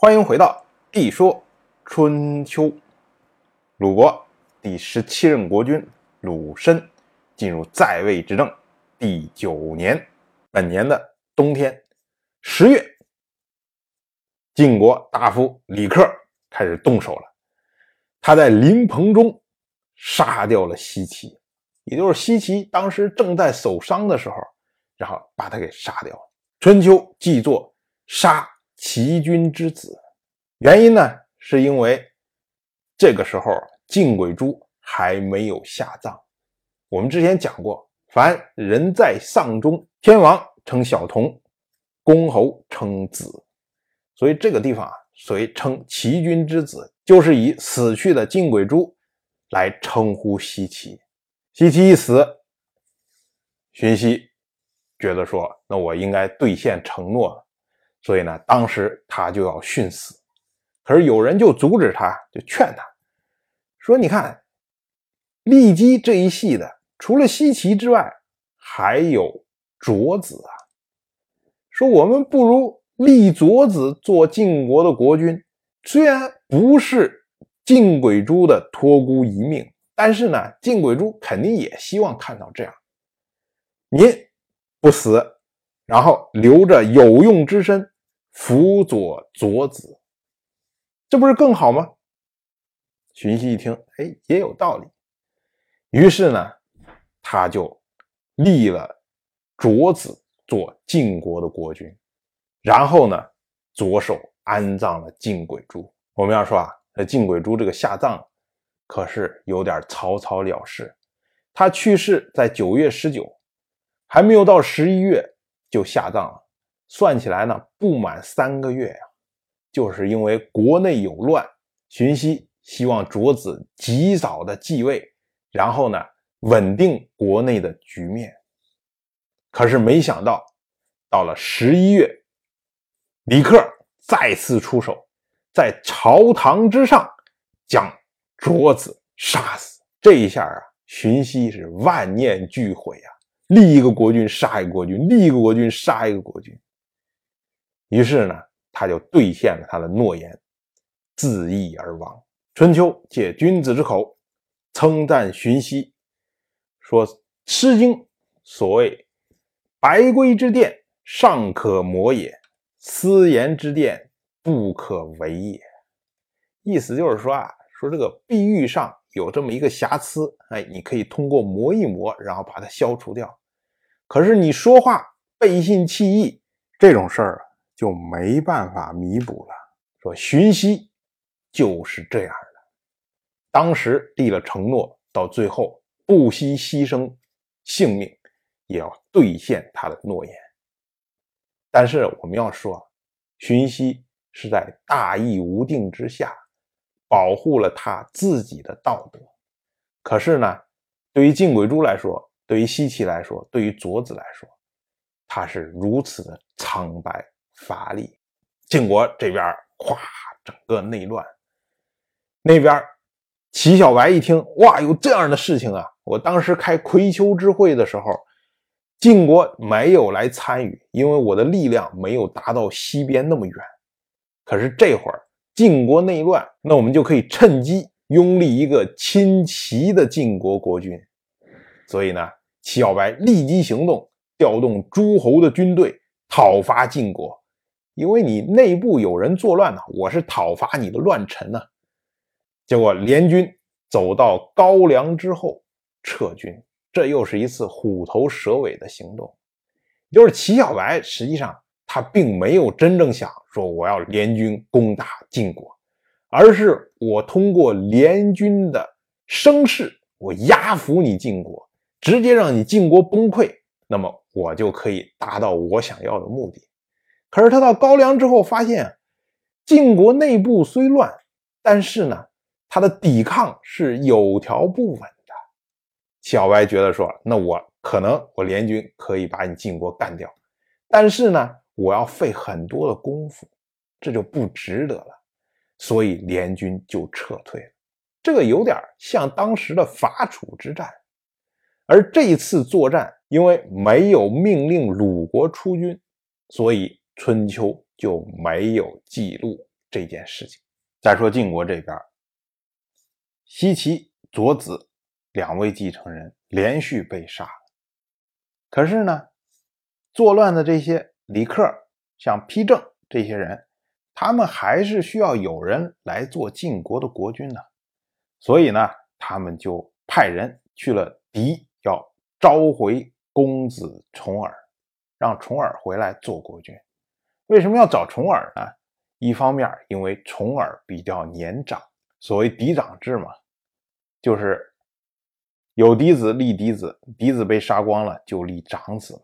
欢迎回到《地说春秋》。鲁国第十七任国君鲁申进入在位执政第九年，本年的冬天十月，晋国大夫李克开始动手了。他在灵棚中杀掉了西岐，也就是西岐当时正在守丧的时候，然后把他给杀掉了。春秋记作杀。齐君之子，原因呢，是因为这个时候晋鬼珠还没有下葬。我们之前讲过，凡人在丧中，天王称小童，公侯称子，所以这个地方啊，所以称齐君之子，就是以死去的晋鬼珠来称呼西岐。西岐一死，荀息觉得说，那我应该兑现承诺。所以呢，当时他就要殉死，可是有人就阻止他，就劝他说：“你看，骊姬这一系的，除了西岐之外，还有卓子啊。说我们不如立卓子做晋国的国君，虽然不是晋轨珠的托孤遗命，但是呢，晋轨珠肯定也希望看到这样，您不死。”然后留着有用之身，辅佐佐子，这不是更好吗？荀息一听，哎，也有道理。于是呢，他就立了卓子做晋国的国君，然后呢，左手安葬了晋轨珠。我们要说啊，这晋轨珠这个下葬，可是有点草草了事。他去世在九月十九，还没有到十一月。就下葬了，算起来呢，不满三个月呀。就是因为国内有乱，荀息希望卓子及早的继位，然后呢，稳定国内的局面。可是没想到，到了十一月，李克再次出手，在朝堂之上将卓子杀死。这一下啊，荀息是万念俱灰啊。立一个国君杀一个国君，立一个国君杀一个国君。于是呢，他就兑现了他的诺言，自缢而亡。春秋借君子之口称赞荀息，说《诗经》所谓“白圭之殿，尚可磨也；斯言之殿，不可为也。”意思就是说啊，说这个碧玉上有这么一个瑕疵，哎，你可以通过磨一磨，然后把它消除掉。可是你说话背信弃义这种事儿就没办法弥补了。说荀息就是这样的，当时立了承诺，到最后不惜牺牲性命也要兑现他的诺言。但是我们要说，荀息是在大义无定之下保护了他自己的道德。可是呢，对于晋轨珠来说，对于西岐来说，对于卓子来说，他是如此的苍白乏力。晋国这边咵，整个内乱。那边齐小白一听，哇，有这样的事情啊！我当时开葵丘之会的时候，晋国没有来参与，因为我的力量没有达到西边那么远。可是这会儿晋国内乱，那我们就可以趁机拥立一个亲齐的晋国国君。所以呢。齐小白立即行动，调动诸侯的军队讨伐晋国。因为你内部有人作乱呢，我是讨伐你的乱臣呢。结果联军走到高梁之后撤军，这又是一次虎头蛇尾的行动。就是齐小白实际上他并没有真正想说我要联军攻打晋国，而是我通过联军的声势，我压服你晋国。直接让你晋国崩溃，那么我就可以达到我想要的目的。可是他到高梁之后，发现晋国内部虽乱，但是呢，他的抵抗是有条不紊的。小白觉得说，那我可能我联军可以把你晋国干掉，但是呢，我要费很多的功夫，这就不值得了。所以联军就撤退了。这个有点像当时的伐楚之战。而这一次作战，因为没有命令鲁国出军，所以春秋就没有记录这件事情。再说晋国这边，西岐、左子两位继承人连续被杀，可是呢，作乱的这些李克、像丕正这些人，他们还是需要有人来做晋国的国君呢，所以呢，他们就派人去了狄，要召回公子重耳，让重耳回来做国君。为什么要找重耳呢？一方面，因为重耳比较年长，所谓嫡长制嘛，就是有嫡子立嫡子，嫡子被杀光了就立长子嘛，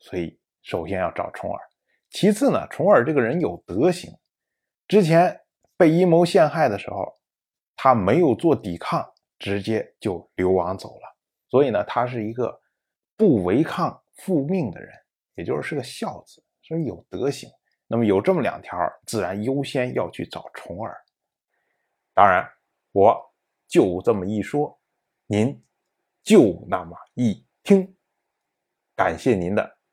所以首先要找重耳。其次呢，重耳这个人有德行，之前被阴谋陷害的时候，他没有做抵抗，直接就流亡走了，所以呢，他是一个不违抗父命的人，也就是是个孝子，所以有德行。那么有这么两条，自然优先要去找重耳。当然，我就这么一说，您就那么一听。感谢您的